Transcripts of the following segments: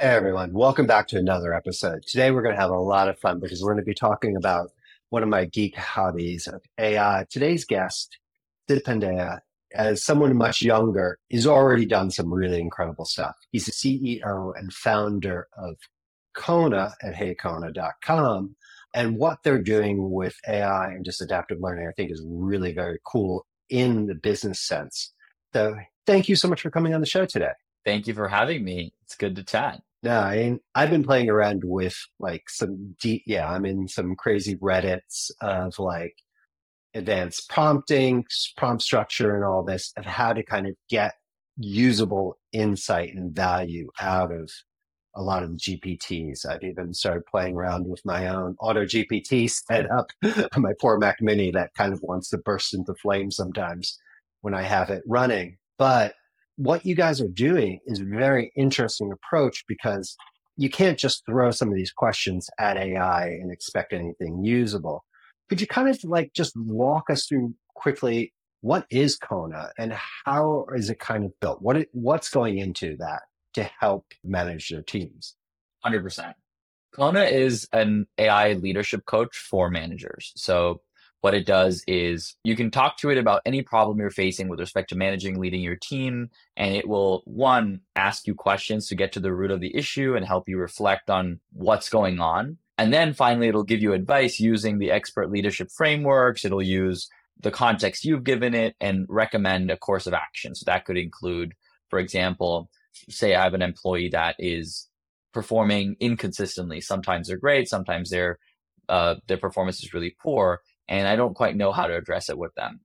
Hey everyone, welcome back to another episode. Today we're going to have a lot of fun because we're going to be talking about one of my geek hobbies of AI. Today's guest, Sid Pandiya, as someone much younger, has already done some really incredible stuff. He's the CEO and founder of Kona at heykona.com. And what they're doing with AI and just adaptive learning, I think is really very cool in the business sense. So thank you so much for coming on the show today. Thank you for having me. It's good to chat. No, I mean, I've been playing around with like some deep, yeah, I'm in some crazy Reddits of like advanced prompting, prompt structure, and all this of how to kind of get usable insight and value out of a lot of the GPTs. I've even started playing around with my own auto GPT set up on my poor Mac Mini that kind of wants to burst into flames sometimes when I have it running. But what you guys are doing is a very interesting approach because you can't just throw some of these questions at AI and expect anything usable. Could you kind of like just walk us through quickly what is Kona and how is it kind of built? What it, what's going into that to help manage their teams? 100%. Kona is an AI leadership coach for managers. So what it does is you can talk to it about any problem you're facing with respect to managing, leading your team, and it will, one, ask you questions to get to the root of the issue and help you reflect on what's going on. And then finally, it'll give you advice using the expert leadership frameworks. It'll use the context you've given it and recommend a course of action. So that could include, for example, say I have an employee that is performing inconsistently. Sometimes they're great, sometimes their uh, their performance is really poor and I don't quite know how to address it with them.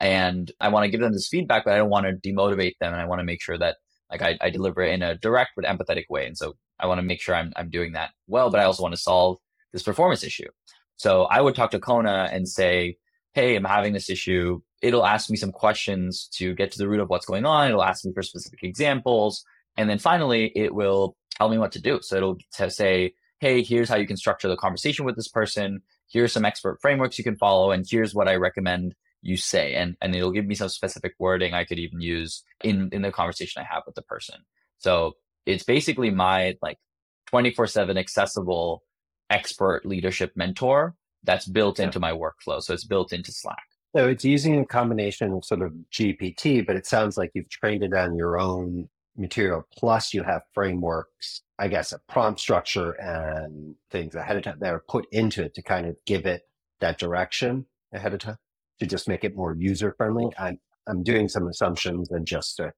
And I want to give them this feedback, but I don't want to demotivate them. And I want to make sure that like I, I deliver it in a direct but empathetic way. And so I want to make sure I'm, I'm doing that well, but I also want to solve this performance issue. So I would talk to Kona and say, Hey, I'm having this issue. It'll ask me some questions to get to the root of what's going on. It'll ask me for specific examples. And then finally, it will tell me what to do. So it'll say, Hey, here's how you can structure the conversation with this person here's some expert frameworks you can follow, and here's what I recommend you say. And, and it'll give me some specific wording I could even use in, in the conversation I have with the person. So it's basically my like 24 7 accessible expert leadership mentor that's built into my workflow. So it's built into Slack. So it's using a combination of sort of GPT, but it sounds like you've trained it on your own material. Plus, you have frameworks, I guess, a prompt structure and things ahead of time that are put into it to kind of give it that direction ahead of time to just make it more user friendly. I'm, I'm doing some assumptions and just to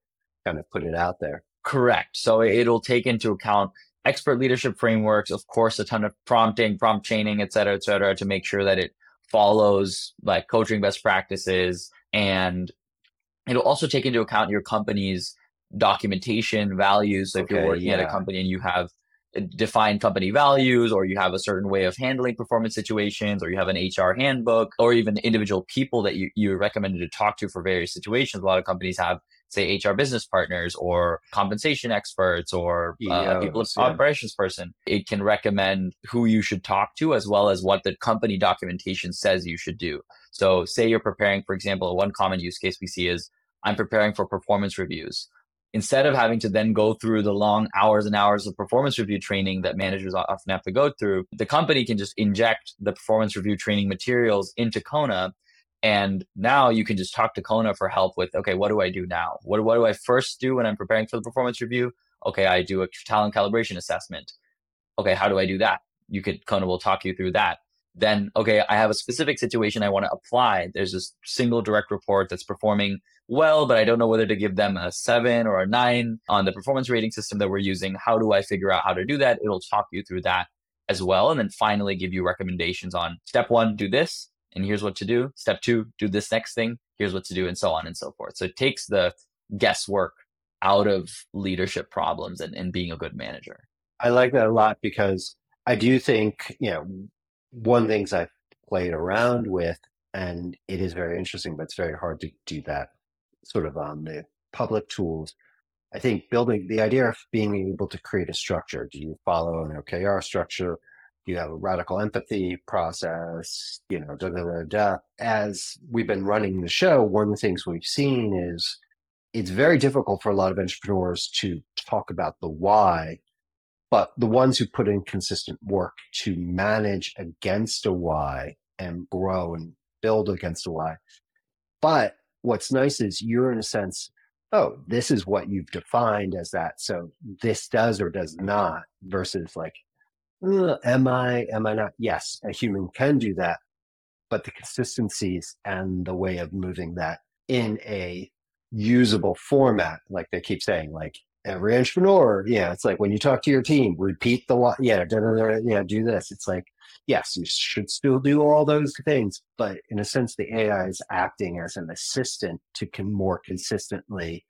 kind of put it out there. Correct. So it'll take into account expert leadership frameworks, of course, a ton of prompting, prompt chaining, et cetera, et cetera, to make sure that it follows like coaching best practices. And it'll also take into account your company's documentation values. So if okay, you're working yeah. at a company and you have uh, defined company values or you have a certain way of handling performance situations or you have an HR handbook or even individual people that you, you're recommended to talk to for various situations. A lot of companies have say HR business partners or compensation experts or uh, people yeah. operations person. It can recommend who you should talk to as well as what the company documentation says you should do. So say you're preparing, for example, one common use case we see is I'm preparing for performance reviews instead of having to then go through the long hours and hours of performance review training that managers often have to go through, the company can just inject the performance review training materials into Kona. And now you can just talk to Kona for help with, okay, what do I do now? What, what do I first do when I'm preparing for the performance review? Okay, I do a talent calibration assessment. Okay, how do I do that? You could, Kona will talk you through that then okay i have a specific situation i want to apply there's this single direct report that's performing well but i don't know whether to give them a seven or a nine on the performance rating system that we're using how do i figure out how to do that it'll talk you through that as well and then finally give you recommendations on step one do this and here's what to do step two do this next thing here's what to do, and so on and so forth. So it takes the guesswork out of leadership problems and, and being a good manager. I like that a lot because I do think, you know, one things I've played around with, and it is very interesting, but it's very hard to do that sort of on the public tools. I think building the idea of being able to create a structure. Do you follow an OKR structure? Do you have a radical empathy process? You know, da, da, da, da. As we've been running the show, one of the things we've seen is it's very difficult for a lot of entrepreneurs to talk about the why but the ones who put in consistent work to manage against a why and grow and build against a why. But what's nice is you're in a sense, oh, this is what you've defined as that. So this does or does not versus like, am I, am I not? Yes, a human can do that. But the consistencies and the way of moving that in a usable format, like they keep saying, like every entrepreneur, yeah, it's like when you talk to your team, repeat the what, yeah, da, da, da, yeah, do this. It's like, yes, you should still do all those things, but in a sense, the AI is acting as an assistant to can more consistently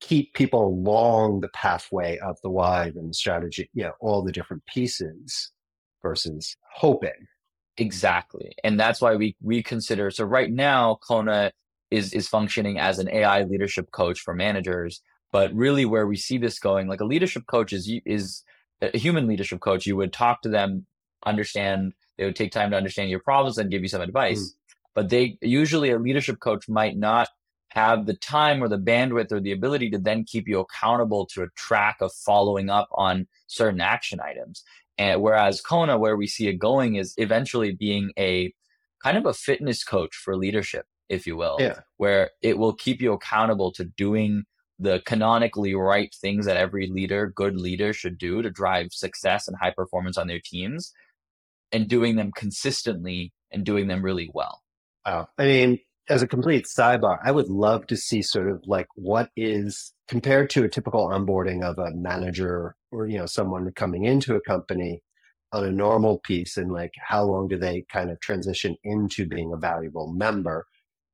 keep people along the pathway of the why and the strategy, yeah, all the different pieces versus hoping. Exactly. And that's why we we consider so right now Kona is is functioning as an AI leadership coach for managers but really, where we see this going, like a leadership coach is is a human leadership coach. You would talk to them, understand. They would take time to understand your problems and give you some advice. Mm. But they usually a leadership coach might not have the time or the bandwidth or the ability to then keep you accountable to a track of following up on certain action items. And whereas Kona, where we see it going, is eventually being a kind of a fitness coach for leadership, if you will, yeah. where it will keep you accountable to doing the canonically right things that every leader, good leader, should do to drive success and high performance on their teams and doing them consistently and doing them really well. Wow. I mean, as a complete sidebar, I would love to see sort of like what is compared to a typical onboarding of a manager or, you know, someone coming into a company on a normal piece and like how long do they kind of transition into being a valuable member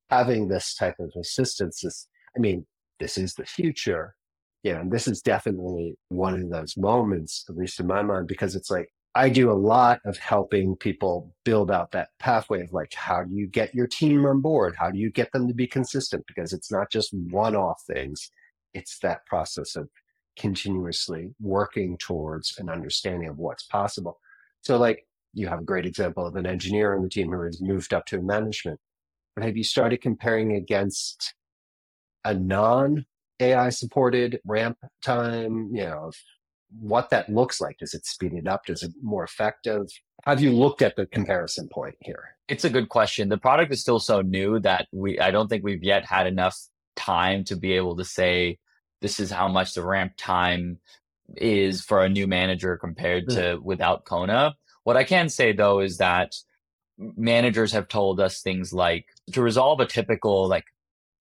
having this type of assistance is i mean this is the future. Yeah, and this is definitely one of those moments, at least in my mind, because it's like I do a lot of helping people build out that pathway of like, how do you get your team on board? How do you get them to be consistent? Because it's not just one off things, it's that process of continuously working towards an understanding of what's possible. So, like, you have a great example of an engineer on the team who has moved up to management. But have you started comparing against a non AI supported ramp time, you know, what that looks like. Does it speed it up? Does it more effective? Have you looked at the comparison point here? It's a good question. The product is still so new that we I don't think we've yet had enough time to be able to say this is how much the ramp time is for a new manager compared mm. to without Kona. What I can say though is that managers have told us things like to resolve a typical like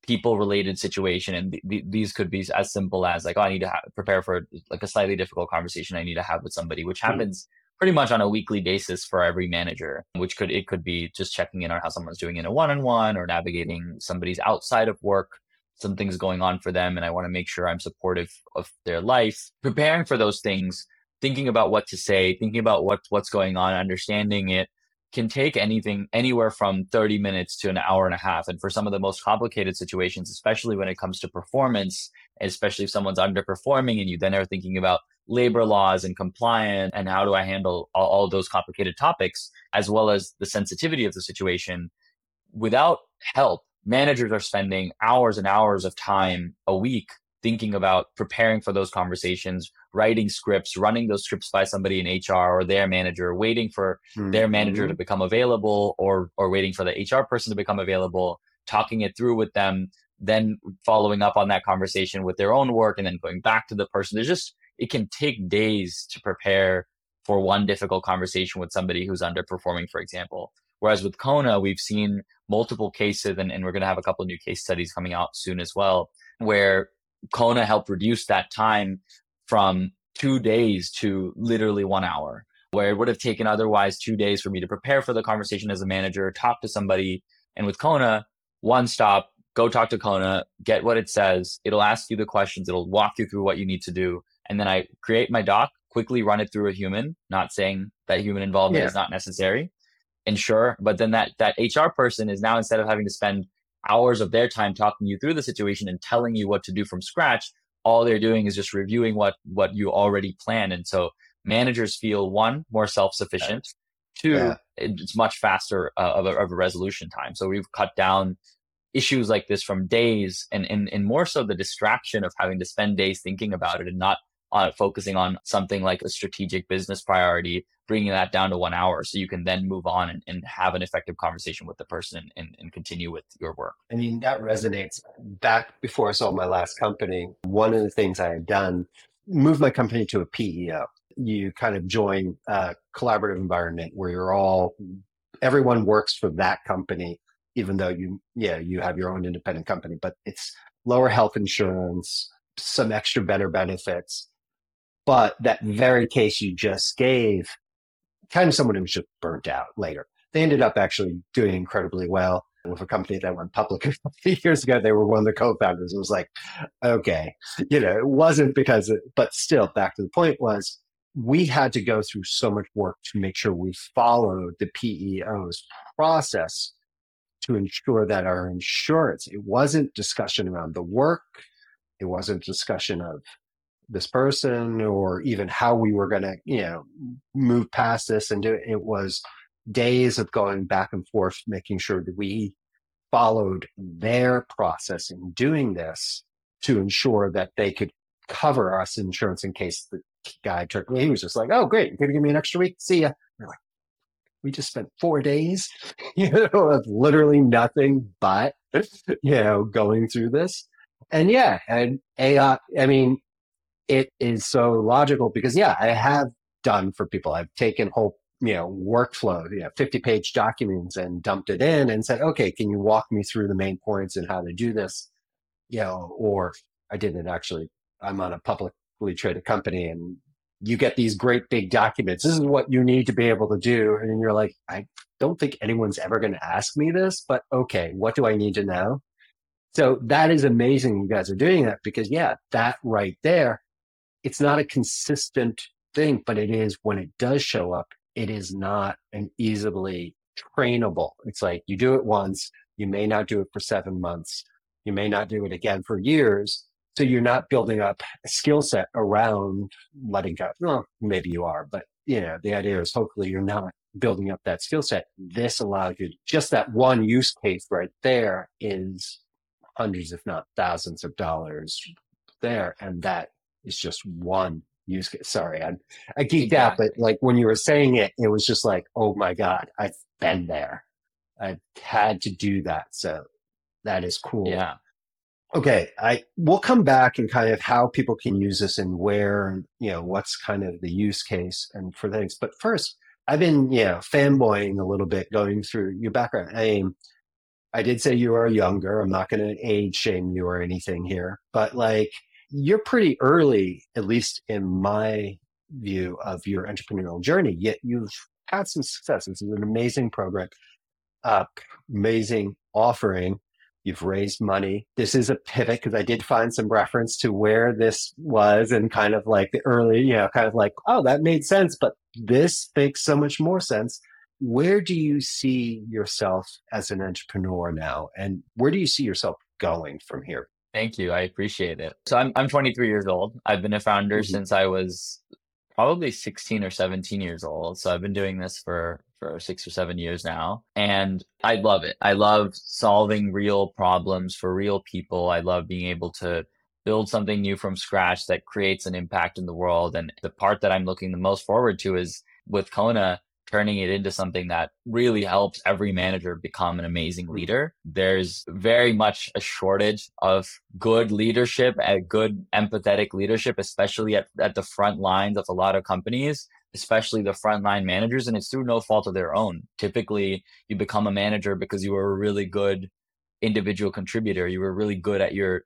people related situation and th- th- these could be as simple as like oh i need to ha- prepare for like a slightly difficult conversation i need to have with somebody which hmm. happens pretty much on a weekly basis for every manager which could it could be just checking in on how someone's doing in a one-on-one or navigating somebody's outside of work something's going on for them and i want to make sure i'm supportive of their life preparing for those things thinking about what to say thinking about what what's going on understanding it can take anything anywhere from 30 minutes to an hour and a half. And for some of the most complicated situations, especially when it comes to performance, especially if someone's underperforming and you then are thinking about labor laws and compliance and how do I handle all, all those complicated topics, as well as the sensitivity of the situation, without help, managers are spending hours and hours of time a week thinking about preparing for those conversations, writing scripts, running those scripts by somebody in HR or their manager, waiting for mm-hmm. their manager to mm-hmm. become available or or waiting for the HR person to become available, talking it through with them, then following up on that conversation with their own work and then going back to the person. There's just it can take days to prepare for one difficult conversation with somebody who's underperforming, for example. Whereas with Kona, we've seen multiple cases, and, and we're going to have a couple new case studies coming out soon as well, where Kona helped reduce that time from two days to literally one hour, where it would have taken otherwise two days for me to prepare for the conversation as a manager, talk to somebody. And with Kona, one stop, go talk to Kona, get what it says. It'll ask you the questions, it'll walk you through what you need to do. And then I create my doc, quickly run it through a human, not saying that human involvement yeah. is not necessary. Ensure, but then that that HR person is now instead of having to spend hours of their time talking you through the situation and telling you what to do from scratch, all they're doing is just reviewing what what you already planned. And so managers feel one more self-sufficient, two yeah. it's much faster uh, of, a, of a resolution time. So we've cut down issues like this from days and, and, and more so the distraction of having to spend days thinking about it and not on focusing on something like a strategic business priority, bringing that down to one hour so you can then move on and, and have an effective conversation with the person and, and continue with your work. I mean, that resonates. Back before I sold my last company, one of the things I had done, moved my company to a PEO. You kind of join a collaborative environment where you're all, everyone works for that company even though you yeah you have your own independent company but it's lower health insurance some extra better benefits but that very case you just gave kind of someone who was just burnt out later. They ended up actually doing incredibly well with a company that went public a few years ago. They were one of the co-founders. It was like okay you know it wasn't because but still back to the point was we had to go through so much work to make sure we followed the PEO's process to ensure that our insurance, it wasn't discussion around the work, it wasn't discussion of this person or even how we were going to, you know, move past this and do it. It was days of going back and forth, making sure that we followed their process in doing this to ensure that they could cover us insurance in case the guy took me. He was just like, "Oh, great, you're going to give me an extra week. See ya." We're like, we just spent four days, you know, of literally nothing but, you know, going through this. And yeah, and AI, I mean, it is so logical because yeah, I have done for people. I've taken whole, you know, workflow, you know, 50 page documents and dumped it in and said, okay, can you walk me through the main points and how to do this? You know, or I didn't actually, I'm on a publicly traded company and you get these great big documents. This is what you need to be able to do. And you're like, I don't think anyone's ever going to ask me this, but okay, what do I need to know? So that is amazing you guys are doing that because, yeah, that right there, it's not a consistent thing, but it is when it does show up, it is not an easily trainable. It's like you do it once, you may not do it for seven months, you may not do it again for years, so you're not building up a skill set around letting go. Well, maybe you are, but you know, the idea is hopefully you're not building up that skill set. This allows you just that one use case right there is hundreds, if not thousands of dollars there. And that is just one use case. Sorry, I, I geeked exactly. out, but like when you were saying it, it was just like, oh my God, I've been there. I've had to do that. So that is cool. Yeah. Okay, I we'll come back and kind of how people can use this and where and you know what's kind of the use case and for things. But first, I've been you know fanboying a little bit going through your background. I mean, I did say you are younger. I'm not going to age shame you or anything here, but like you're pretty early, at least in my view of your entrepreneurial journey. Yet you've had some success. This is an amazing program, uh, amazing offering You've raised money. This is a pivot because I did find some reference to where this was and kind of like the early, you know, kind of like, oh, that made sense, but this makes so much more sense. Where do you see yourself as an entrepreneur now? And where do you see yourself going from here? Thank you. I appreciate it. So I'm I'm 23 years old. I've been a founder mm-hmm. since I was probably 16 or 17 years old. So I've been doing this for for six or seven years now. And I love it. I love solving real problems for real people. I love being able to build something new from scratch that creates an impact in the world. And the part that I'm looking the most forward to is with Kona, turning it into something that really helps every manager become an amazing mm. leader. There's very much a shortage of good leadership, and good empathetic leadership, especially at, at the front lines of a lot of companies especially the frontline managers, and it's through no fault of their own. Typically, you become a manager because you were a really good individual contributor. You were really good at your,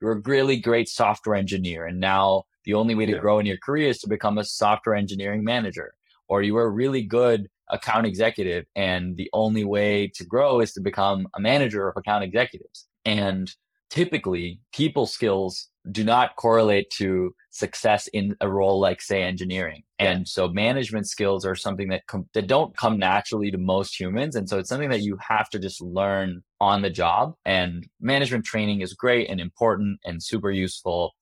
you're a really great software engineer, and now the only way to yeah. grow in your career is to become a software engineering manager. Or you were a really good account executive and the only way to grow is to become a manager of account executives. And typically people skills do not correlate to success in a role like say engineering. And so management skills are something that com- that don't come naturally to most humans. And so it's something that you have to just learn on the job. And management training is great and important and super useful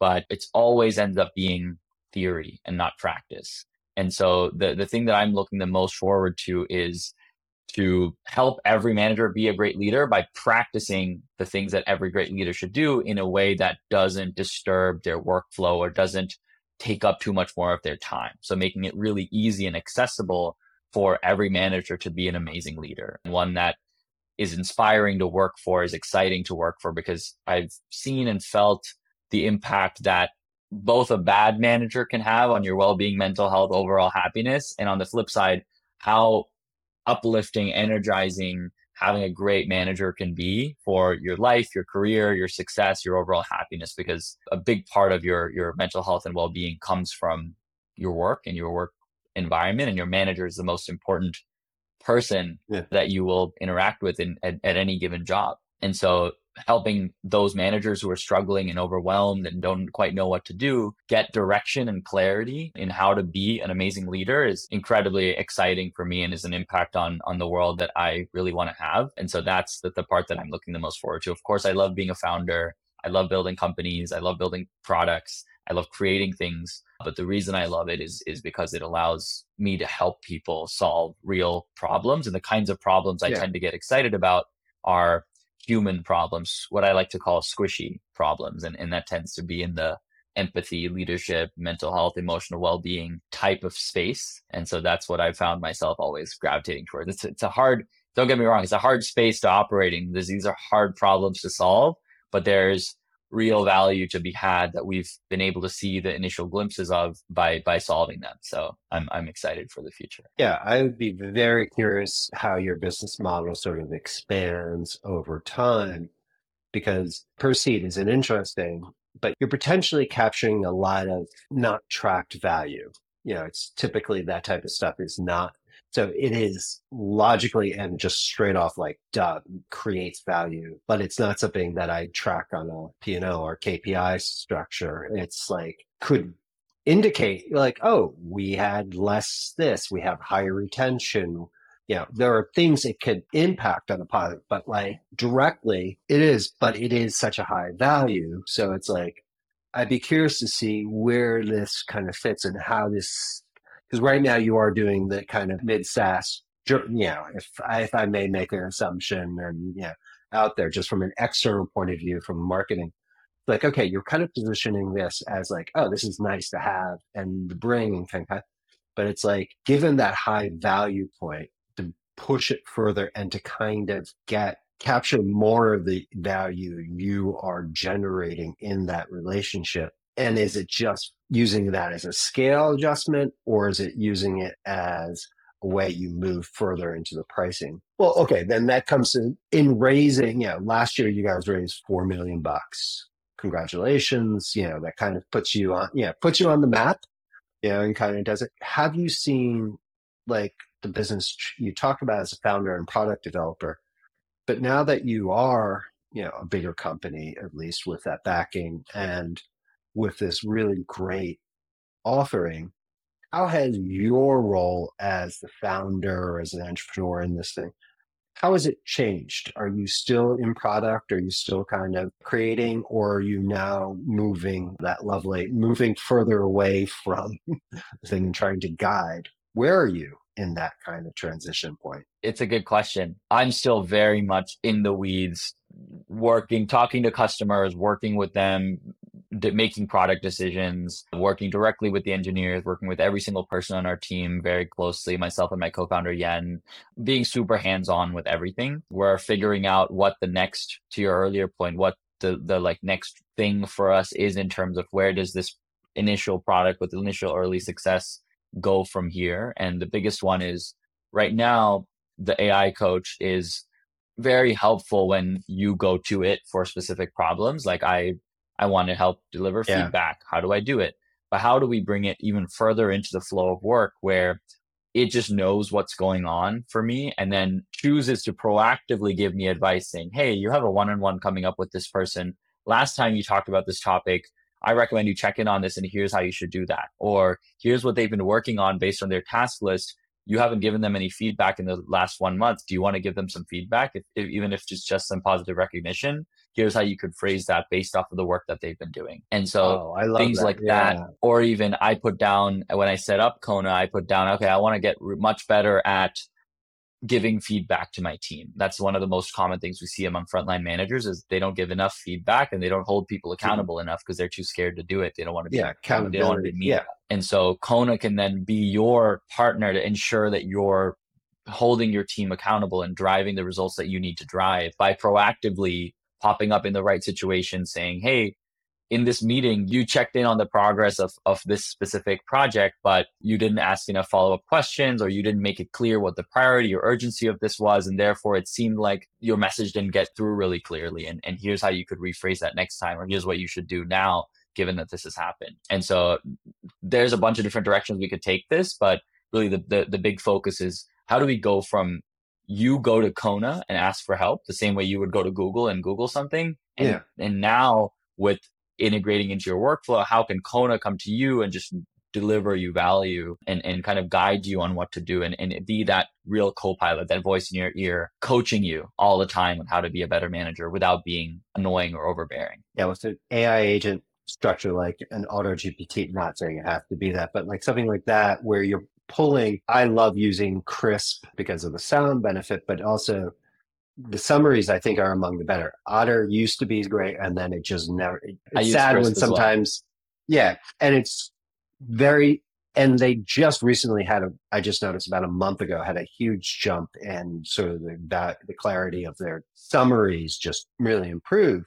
but it's always ends up being theory and not practice and so the the thing that i'm looking the most forward to is to help every manager be a great leader by practicing the things that every great leader should do in a way that doesn't disturb their workflow or doesn't take up too much more of their time. So making it really easy and accessible for every manager to be an amazing leader, one that is inspiring to work for, is exciting to work for because I've seen and felt the impact that both a bad manager can have on your well-being, mental health, overall happiness, and on the flip side, how uplifting, energizing having a great manager can be for your life, your career, your success, your overall happiness because a big part of your your mental health and well-being comes from your work and your work environment and your manager is the most important person yeah. that you will interact with in, at, at any given job. And so helping those managers who are struggling and overwhelmed and don't quite know what to do get direction and clarity in how to be an amazing leader is incredibly exciting for me and is an impact on on the world that I really want to have. And so that's the, the part that I'm looking the most forward to. Of course, I love being a founder. I love building companies. I love building products. I love creating things. But the reason I love it is is because it allows me to help people solve real problems. And the kinds of problems I yeah. tend to get excited about are human problems, what I like to call squishy problems. And, and that tends to be in the empathy, leadership, mental health, emotional well being type of space. And so that's what I found myself always gravitating towards. It's, it's a hard, don't get me wrong, it's a hard space to operate in. These are hard problems to solve, but there's real value to be had that we've been able to see the initial glimpses of by by solving them. So I'm I'm excited for the future. Yeah, I would be very curious how your business model sort of expands over time because per seat is an interesting, but you're potentially capturing a lot of not tracked value. You know, it's typically that type of stuff is not so it is logically and just straight off like duh, creates value, but it's not something that I track on a P&L or KPI structure. It's like could indicate like, oh, we had less this, we have higher retention. You know, there are things it could impact on the product, but like directly it is, but it is such a high value. So it's like, I'd be curious to see where this kind of fits and how this because right now you are doing the kind of mid SaaS. You know, if I, if I may make an assumption and you know, out there just from an external point of view, from marketing, like okay, you're kind of positioning this as like, oh, this is nice to have and bring and kind of, but it's like given that high value point to push it further and to kind of get capture more of the value you are generating in that relationship and is it just using that as a scale adjustment or is it using it as a way you move further into the pricing? Well, okay, then that comes in, in raising, you know, last year you guys raised 4 million bucks. Congratulations. You know, that kind of puts you on, yeah, puts you on the map, you know, and kind of does it. Have you seen like the business you talk about as a founder and product developer, but now that you are, you know, a bigger company, at least with that backing and with this really great offering, how has your role as the founder or as an entrepreneur in this thing, how has it changed? Are you still in product? Are you still kind of creating or are you now moving that lovely, moving further away from the thing and trying to guide? Where are you in that kind of transition point? It's a good question. I'm still very much in the weeds, working, talking to customers, working with them, making product decisions, working directly with the engineers, working with every single person on our team very closely, myself and my co-founder Yen, being super hands-on with everything. We're figuring out what the next, to your earlier point, what the the like next thing for us is in terms of where does this initial product with initial early success go from here. And the biggest one is right now, the AI coach is very helpful when you go to it for specific problems. Like I I want to help deliver yeah. feedback. How do I do it? But how do we bring it even further into the flow of work where it just knows what's going on for me and then chooses to proactively give me advice saying, Hey, you have a one on one coming up with this person. Last time you talked about this topic, I recommend you check in on this and here's how you should do that. Or here's what they've been working on based on their task list. You haven't given them any feedback in the last one month. Do you want to give them some feedback, if, if, even if it's just some positive recognition? Here's how you could phrase that based off of the work that they've been doing. And so oh, things that. like yeah. that, or even I put down when I set up Kona, I put down, okay, I want to get much better at giving feedback to my team. That's one of the most common things we see among frontline managers is they don't give enough feedback and they don't hold people mm-hmm. accountable mm-hmm. enough because they're too scared to do it. They don't want to be yeah, accountability. They don't want to be yeah. And so Kona can then be your partner to ensure that you're holding your team accountable and driving the results that you need to drive by proactively popping up in the right situation saying, Hey, in this meeting, you checked in on the progress of, of this specific project, but you didn't ask enough follow up questions or you didn't make it clear what the priority or urgency of this was. And therefore, it seemed like your message didn't get through really clearly. And, and here's how you could rephrase that next time, or here's what you should do now, given that this has happened. And so there's a bunch of different directions we could take this, but really the, the, the big focus is how do we go from you go to Kona and ask for help the same way you would go to Google and Google something. And, yeah. and now with integrating into your workflow, how can Kona come to you and just deliver you value and, and kind of guide you on what to do and, and be that real co-pilot, that voice in your ear, coaching you all the time on how to be a better manager without being annoying or overbearing. Yeah, with an AI agent structure like an auto GPT, not saying it has to be that, but like something like that where you're pulling, I love using Krisp because of the sound benefit, but also the summaries I think are among the better. Otter used to be great, and then it just never. It's sad when sometimes, well. yeah, and it's very. And they just recently had a. I just noticed about a month ago had a huge jump, and sort of the that, the clarity of their summaries just really improved.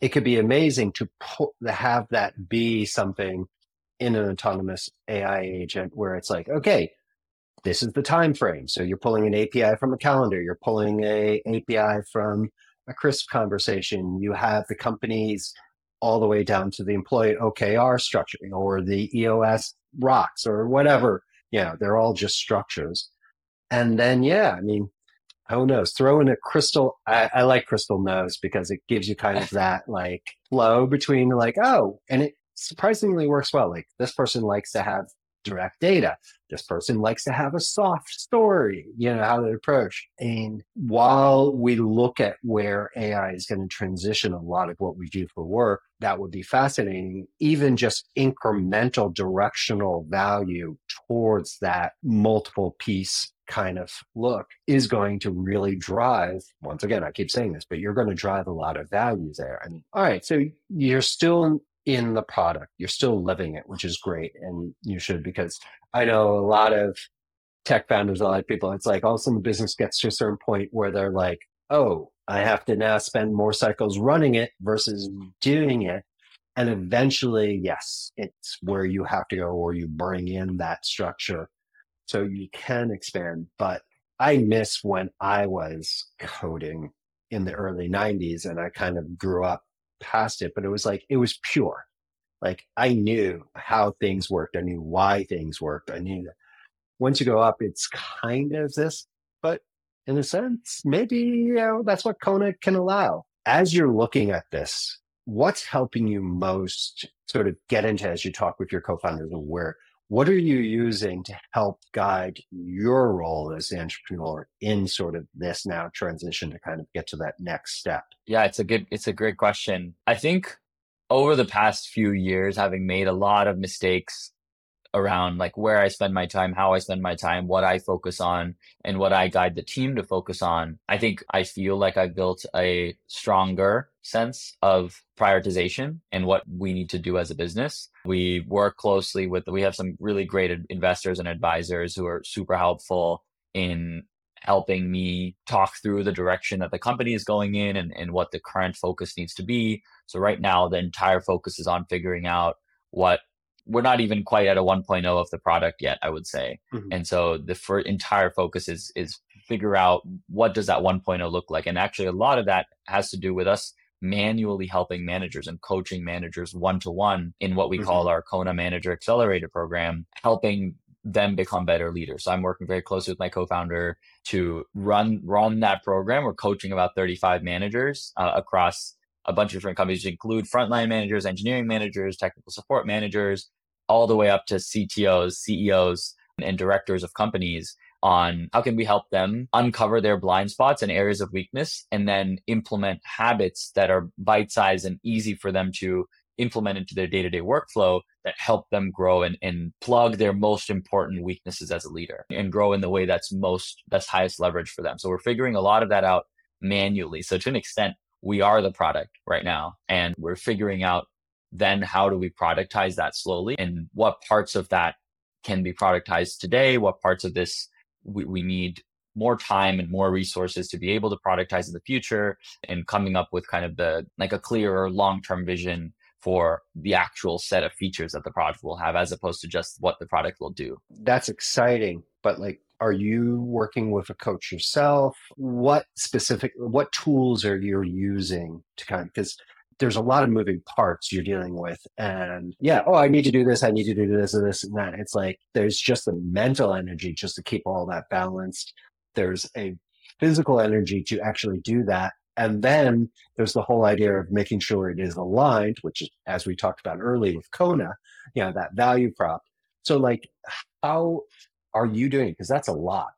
It could be amazing to pull, to have that be something in an autonomous AI agent where it's like, okay, this is the time frame. So you're pulling an API from a calendar, you're pulling a API from a Krisp conversation. You have the companies all the way down to the employee OKR structuring or the EOS rocks or whatever. You know, they're all just structures. And then, yeah, I mean, who knows? Throw in a crystal. I, I like crystal knows because it gives you kind of that like flow between like, oh, and it surprisingly works well. Like this person likes to have direct data. This person likes to have a soft story, you know, how they approach. And while we look at where AI is going to transition a lot of what we do for work, that would be fascinating. Even just incremental directional value towards that multiple piece kind of look is going to really drive once again i keep saying this but you're going to drive a lot of value there i mean all right so you're still in the product. You're still living it, which is great. And you should, because I know a lot of tech founders, a lot of people, it's like all of a sudden the business gets to a certain point where they're like, oh, I have to now spend more cycles running it versus mm-hmm. doing it. And eventually, yes, it's where you have to go or you bring in that structure so you can expand. But I miss when I was coding in the early 90s and I kind of grew up past it, but it was like it was pure. Like I knew how things worked. I knew why things worked. I knew that once you go up, it's kind of this, but in a sense, maybe you know that's what Kona can allow. As you're looking at this, what's helping you most sort of get into as you talk with your co-founders and where what are you using to help guide your role as the entrepreneur in sort of this now transition to kind of get to that next step yeah it's a good it's a great question i think over the past few years having made a lot of mistakes around like where I spend my time, how I spend my time, what I focus on, and what I guide the team to focus on. I think I feel like I've built a stronger sense of prioritization and what we need to do as a business. We work closely with, we have some really great investors and advisors who are super helpful in helping me talk through the direction that the company is going in and, and what the current focus needs to be. So right now, the entire focus is on figuring out what we're not even quite at a 1.0 of the product yet, I would say. Mm-hmm. And so the for entire focus is is figure out what does that 1.0 look like. And actually a lot of that has to do with us manually helping managers and coaching managers one to one in what we mm-hmm. call our Kona Manager Accelerator program, helping them become better leaders. So I'm working very closely with my co-founder to run run that program. We're coaching about 35 managers uh, across a bunch of different companies, which include frontline managers, engineering managers, technical support managers, all the way up to CTOs, CEOs, and directors of companies on how can we help them uncover their blind spots and areas of weakness and then implement habits that are bite-sized and easy for them to implement into their day-to-day workflow that help them grow and, and plug their most important weaknesses as a leader and grow in the way that's most that's highest leverage for them. So we're figuring a lot of that out manually. So to an extent we are the product right now and we're figuring out then how do we productize that slowly and what parts of that can be productized today what parts of this we, we need more time and more resources to be able to productize in the future and coming up with kind of the like a clearer long-term vision for the actual set of features that the product will have as opposed to just what the product will do. That's exciting but like are you working with a coach yourself? What specific what tools are you using to kind of because there's a lot of moving parts you're dealing with and yeah oh i need to do this i need to do this and this and that. It's like there's just the mental energy just to keep all that balanced. There's a physical energy to actually do that and then there's the whole idea of making sure it is aligned which is as we talked about earlier with kona you know that value prop. So like how are you doing? Because that's a lot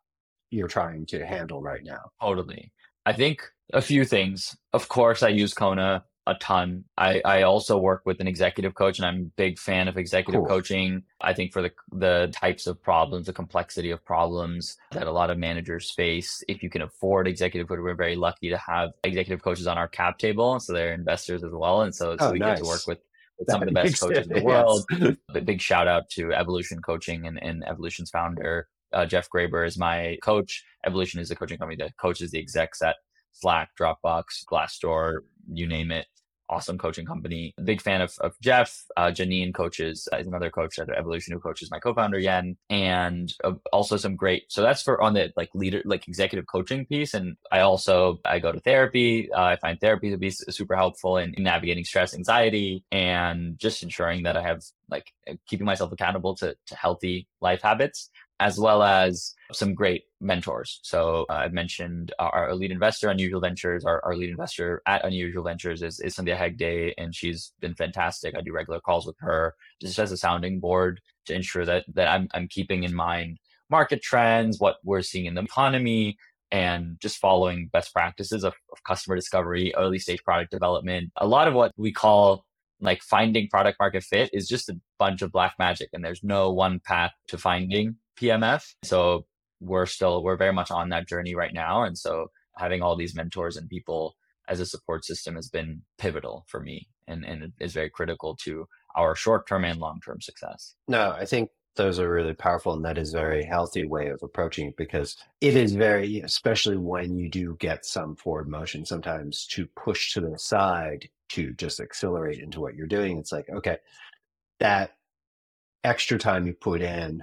you're trying to handle right now. Totally. I think a few things. Of course i use kona a ton. I, I also work with an executive coach and I'm a big fan of executive cool. coaching. I think for the the types of problems, the complexity of problems that a lot of managers face, if you can afford executive coach, we're very lucky to have executive coaches on our cap table. So they're investors as well. And so, so oh, we nice. get to work with with some of the best coaches in the world. A big shout out to Evolution Coaching and, and Evolution's founder, uh, Jeff Graber is my coach. Evolution is a coaching company that coaches the execs at Slack, Dropbox, Glassdoor, you name it awesome coaching company. Big fan of, of Jeff. Uh, Janine coaches uh, is another coach at Evolution who coaches my co-founder Yen, and uh, also some great. So that's for on the like leader, like executive coaching piece. And I also I go to therapy. Uh, I find therapy to be super helpful in, in navigating stress, anxiety, and just ensuring that I have like keeping myself accountable to to healthy life habits as well as some great mentors. So uh, I've mentioned our, our, lead investor, Unusual Ventures. Our, our, lead investor at Unusual Ventures is, is Cynthia Hegde, and she's been fantastic. I do regular calls with her just as a sounding board to ensure that that I'm I'm keeping in mind market trends, what we're seeing in the economy, and just following best practices of, of customer discovery, early stage product development. A lot of what we call like finding product market fit is just a bunch of black magic and there's no one path to finding PMF. So we're still we're very much on that journey right now, and so having all these mentors and people as a support system has been pivotal for me, and and is very critical to our short term and long term success. No, I think those are really powerful and that is a very healthy way of approaching it because it is very especially when you do get some forward motion sometimes to push to the side to just accelerate into what you're doing it's like okay that extra time you put in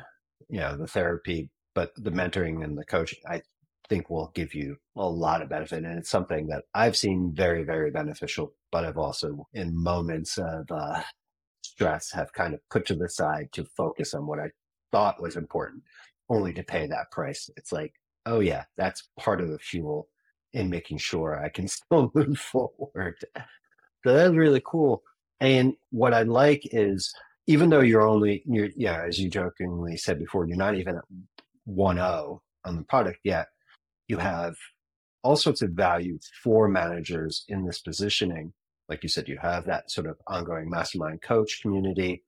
you know the therapy but the mentoring and the coaching i think will give you a lot of benefit and it's something that i've seen very very beneficial but i've also in moments of uh, stress have kind of put to the side to focus on what i thought was important only to pay that price. It's like oh yeah that's part of the fuel in making sure i can still move forward. So that's really cool. And what i like is even though you're only you're yeah as you jokingly said before you're not even at 1.0 on the product yet you have all sorts of value for managers in this positioning like you said you have that sort of ongoing mastermind coach community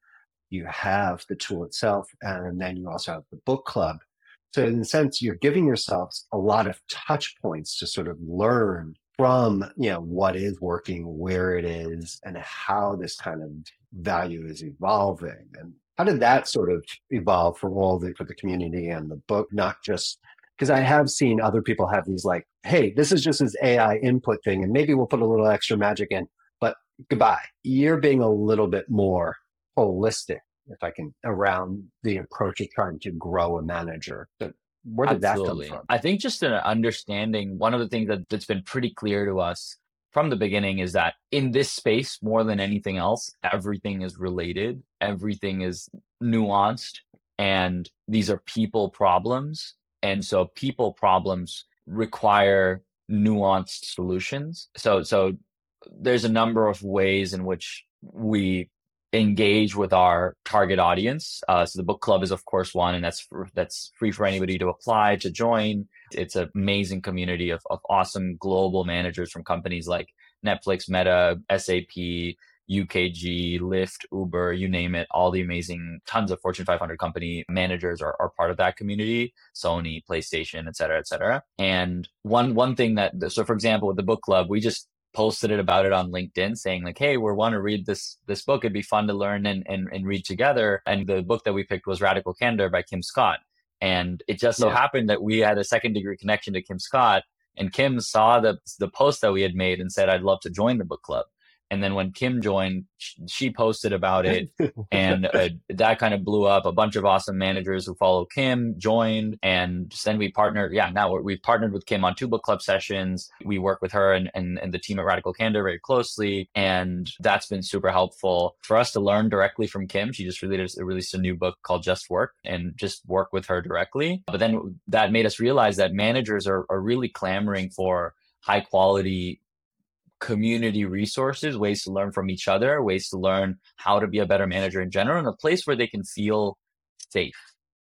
you have the tool itself and then you also have the book club. So in a sense you're giving yourselves a lot of touch points to sort of learn from you know what is working where it is and how this kind of value is evolving. And how did that sort of evolve for all the for the community and the book not just because i have seen other people have these like hey this is just this ai input thing and maybe we'll put a little extra magic in goodbye you're being a little bit more holistic if i can around the approach of trying to grow a manager but where did Absolutely. that come from? I think just an understanding, one of the things that, that's been pretty clear to us from the beginning is that in this space, more than anything else, everything is related, everything is nuanced, and these are people problems. And so people problems require nuanced solutions. So, so there's a number of ways in which we engage with our target audience. Uh, so the book club is of course one, and that's that's free for anybody to apply to join. It's an amazing community of, of awesome global managers from companies like Netflix, Meta, SAP, UKG, Lyft, Uber, you name it, all the amazing tons of Fortune 500 company managers are, are part of that community, Sony, PlayStation, et cetera, et cetera. And one, one thing that, so for example, with the book club, we just posted it about it on LinkedIn saying like, Hey, we want to read this, this book. It'd be fun to learn and, and, and read together. And the book that we picked was Radical Candor by Kim Scott. And it just so yeah. happened that we had a second degree connection to Kim Scott and Kim saw the the post that we had made and said, "I'd love to join the book club." And then when Kim joined, she posted about it, and uh, that kind of blew up. A bunch of awesome managers who follow Kim joined, and then we partnered. Yeah, now we've partnered with Kim on two book club sessions. We work with her and, and, and the team at Radical Candor very closely, and that's been super helpful for us to learn directly from Kim. She just released, released a new book called Just Work, and just work with her directly. But then that made us realize that managers are, are really clamoring for high quality community resources, ways to learn from each other, ways to learn how to be a better manager in general, and a place where they can feel safe.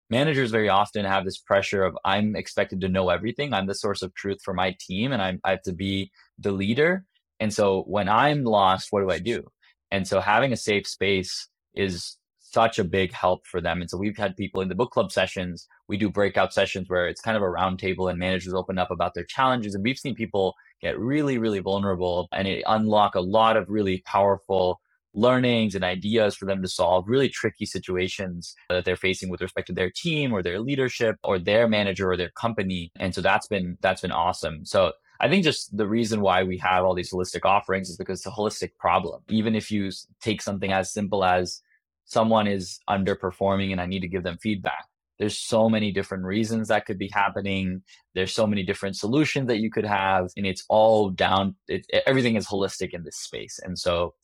Managers very often have this pressure of I'm expected to know everything. I'm the source of truth for my team, and I'm, I have to be the leader. And so when I'm lost, what do I do? And so having a safe space is such a big help for them. And so we've had people in the book club sessions. We do breakout sessions where it's kind of a roundtable and managers open up about their challenges. And we've seen people get really, really vulnerable and it unlock a lot of really powerful learnings and ideas for them to solve really tricky situations that they're facing with respect to their team or their leadership or their manager or their company. And so that's been that's been awesome. So I think just the reason why we have all these holistic offerings is because it's a holistic problem. Even if you take something as simple as someone is underperforming and I need to give them feedback there's so many different reasons that could be happening. There's so many different solutions that you could have and it's all down it, everything is holistic in this space. And so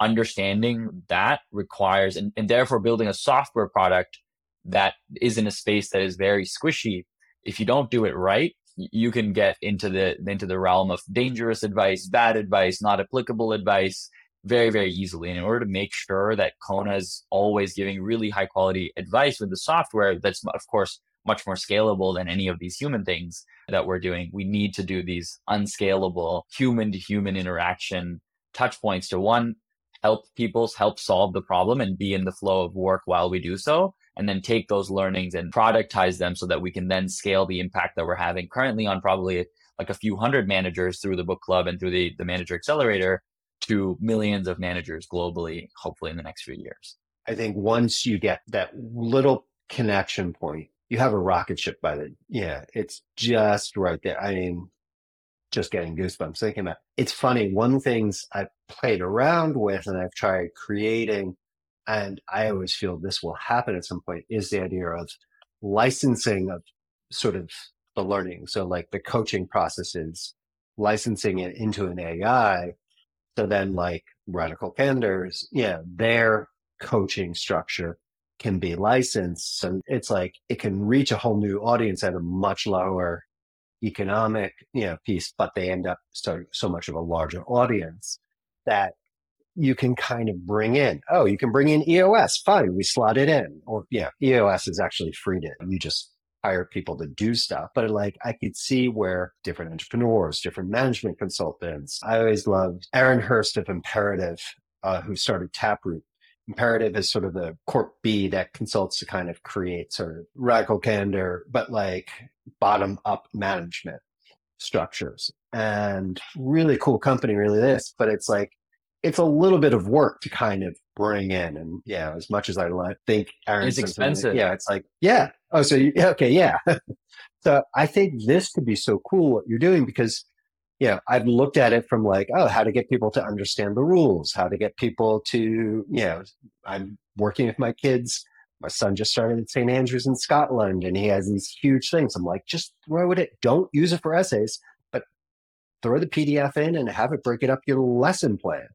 understanding that requires and, and therefore building a software product that is in a space that is very squishy if you don't do it right you can get into the into the realm of dangerous advice bad advice not applicable advice very, very easily. And in order to make sure that Kona is always giving really high quality advice with the software, that's of course much more scalable than any of these human things that we're doing. We need to do these unscalable human to human interaction touch points to one, help people help solve the problem and be in the flow of work while we do so. And then take those learnings and productize them so that we can then scale the impact that we're having currently on probably like a few hundred managers through the book club and through the, the manager accelerator to millions of managers globally, hopefully in the next few years. I think once you get that little connection point, you have a rocket ship by the, yeah, it's just right there. I mean, just getting goosebumps thinking about it. it's funny. One things I've played around with and I've tried creating, and I always feel this will happen at some point is the idea of licensing of sort of the learning. So like the coaching processes, licensing it into an AI so then, like Radical Candors, yeah, their coaching structure can be licensed. And it's like it can reach a whole new audience at a much lower economic you know, piece, but they end up so, so much of a larger audience that you can kind of bring in. Oh, you can bring in EOS. Fine, we slot it in. Or yeah, EOS is actually free to you just hire people to do stuff. But like I could see where different entrepreneurs, different management consultants. I always loved Aaron Hurst of Imperative, uh, who started Taproot. Imperative is sort of the corp B that consults to kind of create sort of radical candor, but like bottom up management structures and really cool company, really this, but it's like, it's a little bit of work to kind of bring in. And yeah, as much as I think Aaron, it's expensive. Yeah, it's like, yeah, Oh, so you, okay, yeah. so I think this could be so cool what you're doing because, you know, I've looked at it from like, oh, how to get people to understand the rules, how to get people to, you know, I'm working with my kids. My son just started at St. Andrews in Scotland and he has these huge things. I'm like, just throw it, don't use it for essays, but throw the PDF in and have it break it up your lesson plan,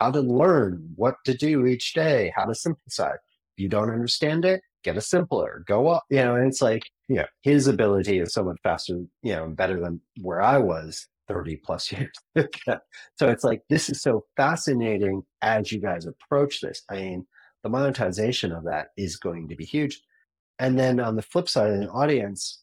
how to learn what to do each day, how to simplify. If you don't understand it, get a simpler, go up, you know, and it's like, you know, his ability is so much faster, you know, better than where I was 30 plus years. ago. so it's like, this is so fascinating as you guys approach this. I mean, the monetization of that is going to be huge. And then on the flip side of the audience,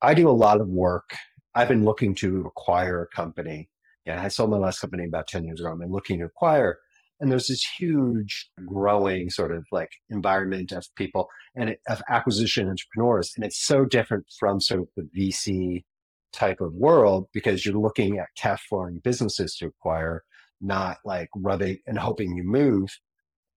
I do a lot of work. I've been looking to acquire a company. Yeah, I sold my last company about 10 years ago. I'm looking to acquire and there's this huge growing sort of like environment of people and it, of acquisition entrepreneurs. And it's so different from sort of the VC type of world because you're looking at cash flowing businesses to acquire, not like rubbing and hoping you move.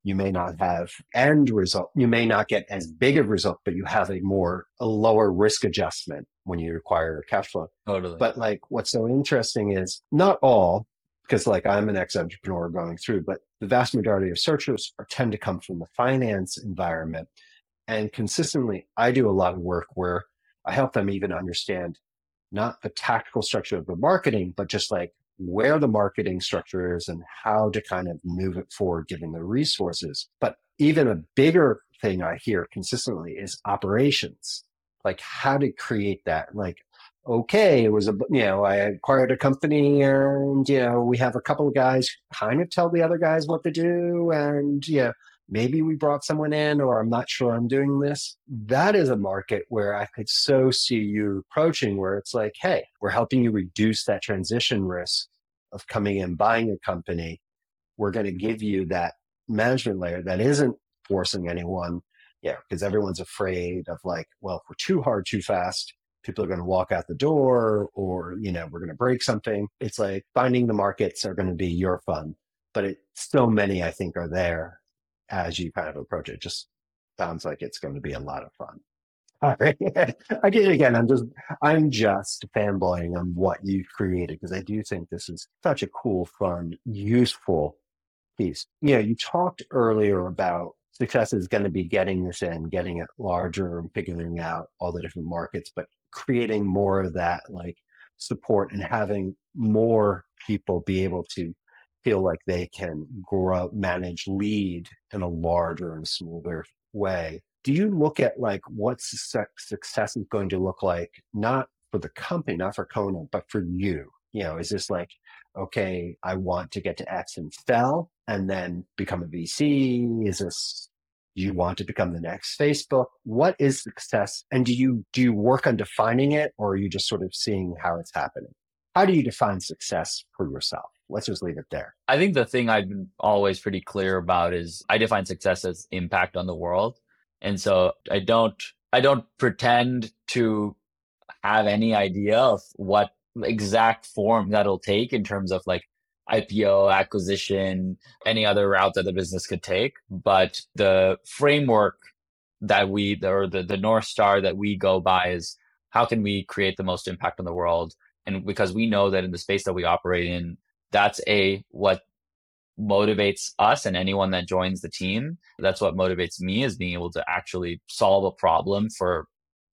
You may not have end result. You may not get as big of result, but you have a more, a lower risk adjustment when you acquire cash flow. Totally. But like what's so interesting is not all, because like I'm an ex entrepreneur going through, but the vast majority of searchers are, tend to come from the finance environment. And consistently, I do a lot of work where I help them even understand not the tactical structure of the marketing, but just like where the marketing structure is and how to kind of move it forward, given the resources. But even a bigger thing I hear consistently is operations, like how to create that. Like, okay, it was a, you know, I acquired a company and, you know, we have a couple of guys kind of tell the other guys what to do. And, you know, maybe we brought someone in or I'm not sure I'm doing this. That is a market where I could so see you approaching where it's like, hey, we're helping you reduce that transition risk of coming in, buying a company. We're going to give you that management layer that isn't forcing anyone. Yeah, because everyone's afraid of like, well, if we're too hard, too fast, people are going to walk out the door or you know we're going to break something it's like finding the markets are going to be your fun but it so many i think are there as you kind of approach it just sounds like it's going to be a lot of fun all right it again i'm just i'm just fanboying on what you've created because i do think this is such a cool fun useful piece you know you talked earlier about success is going to be getting this in, getting it larger and figuring out all the different markets. But creating more of that like support and having more people be able to feel like they can grow, manage, lead in a larger and smoother way. Do you look at like what success is going to look like, not for the company, not for Kona, but for you? You know, is this like, okay, I want to get to X and sell and then become a VC? Is this you want to become the next Facebook? What is success? And do you do you work on defining it or are you just sort of seeing how it's happening? How do you define success for yourself? Let's just leave it there. I think the thing I've been always pretty clear about is I define success as impact on the world. And so I don't I don't pretend to have any idea of what exact form that'll take in terms of like IPO, acquisition, any other route that the business could take. But the framework that we, or the, the North Star that we go by is how can we create the most impact on the world? And because we know that in the space that we operate in, that's a what motivates us and anyone that joins the team. That's what motivates me is being able to actually solve a problem for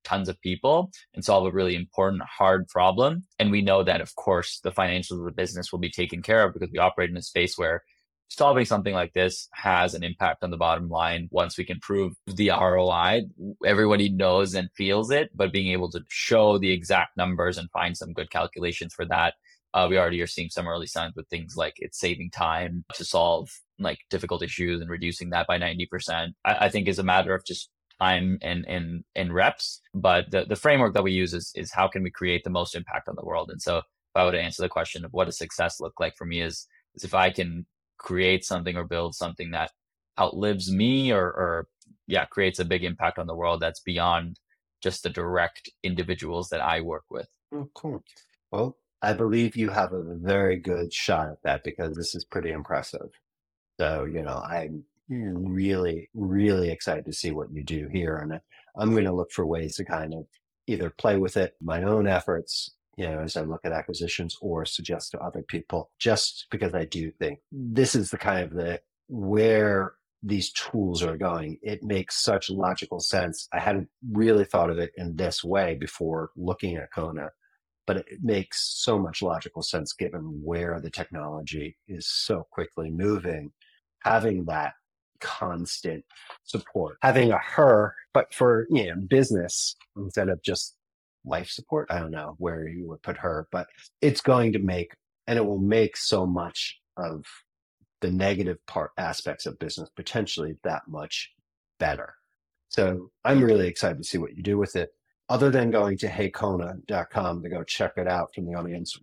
tons of people and solve a really important, hard problem. And we know that, of course, the financials of the business will be taken care of because we operate in a space where solving something like this has an impact on the bottom line once we can prove the ROI. Everybody knows and feels it, but being able to show the exact numbers and find some good calculations for that. Uh, we already are seeing some early signs with things like it's saving time to solve like difficult issues and reducing that by 90%. I, I think is a matter of just time and and and reps. But the, the framework that we use is is how can we create the most impact on the world? And so if I were to answer the question of what does success look like for me is is if I can create something or build something that outlives me or or yeah, creates a big impact on the world that's beyond just the direct individuals that I work with. Oh, cool. Well, I believe you have a very good shot at that because this is pretty impressive. So, you know, I'm really, really excited to see what you do here. And I'm going to look for ways to kind of either play with it, my own efforts, you know, as I look at acquisitions or suggest to other people, just because I do think this is the kind of the where these tools are going. It makes such logical sense. I hadn't really thought of it in this way before looking at Kona, but it makes so much logical sense given where the technology is so quickly moving. Having that constant support. Having a her, but for you know business instead of just life support. I don't know where you would put her, but it's going to make and it will make so much of the negative part aspects of business potentially that much better. So I'm really excited to see what you do with it. Other than going to heykona.com to go check it out from the audience,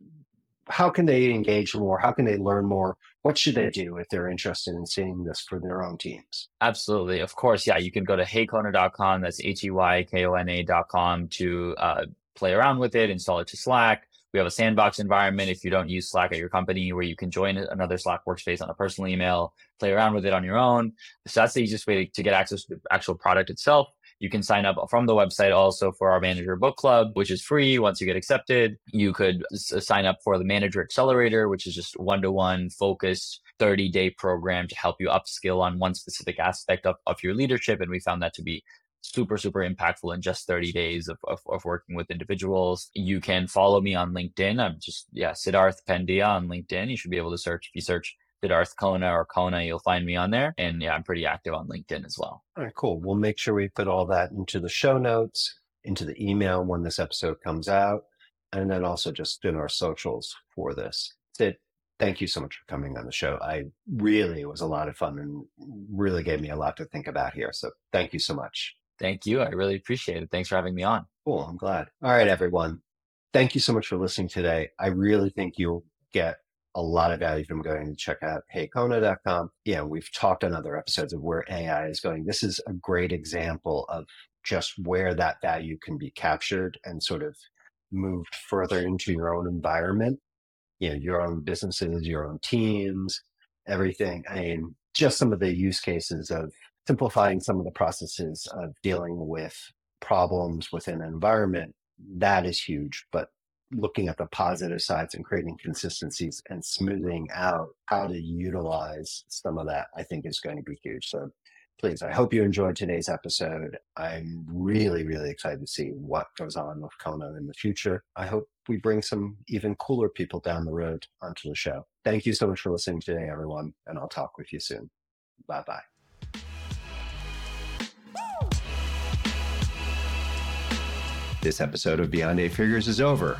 how can they engage more? How can they learn more? What should they do if they're interested in seeing this for their own teams? Absolutely. Of course. Yeah. You can go to heykona.com. That's H E Y K O N A.com to uh, play around with it, install it to Slack. We have a sandbox environment if you don't use Slack at your company where you can join another Slack workspace on a personal email, play around with it on your own. So that's the easiest way to get access to the actual product itself. You can sign up from the website also for our manager book club, which is free once you get accepted. You could s- uh, sign up for the manager accelerator, which is just one to one focused 30 day program to help you upskill on one specific aspect of, of your leadership. And we found that to be super super impactful in just 30 days of, of, of, working with individuals you can follow me on linkedin i'm just yeah siddharth pandiya on linkedin you should be able to search if you search Siddharth Kona or Kona, you'll find me on there. And yeah, I'm pretty active on LinkedIn as well. All right, cool. We'll make sure we put all that into the show notes, into the email when this episode comes out, and then also just in our socials for this. Sid, thank you so much for coming on the show. I really it was a lot of fun and really gave me a lot to think about here. So thank you so much. Thank you. I really appreciate it. Thanks for having me on. Cool. I'm glad. All right, everyone. Thank you so much for listening today. I really think you'll get a lot of value from going to check out heykona.com. Yeah, we've talked on other episodes of where AI is going. This is a great example of just where that value can be captured and sort of moved further into your own environment, you know, your own businesses, your own teams, everything. I mean, just some of the use cases of simplifying some of the processes of dealing with problems within an environment, that is huge. But looking at the positive sides and creating consistencies and smoothing out how to utilize some of that, I think is going to be huge. So please, I hope you enjoyed today's episode. I'm really, really excited to see what goes on with Kona in the future. I hope we bring some even cooler people down the road onto the show. Thank you so much for listening today, everyone, and I'll talk with you soon. Bye bye. This episode of Beyond Eight Figures is over,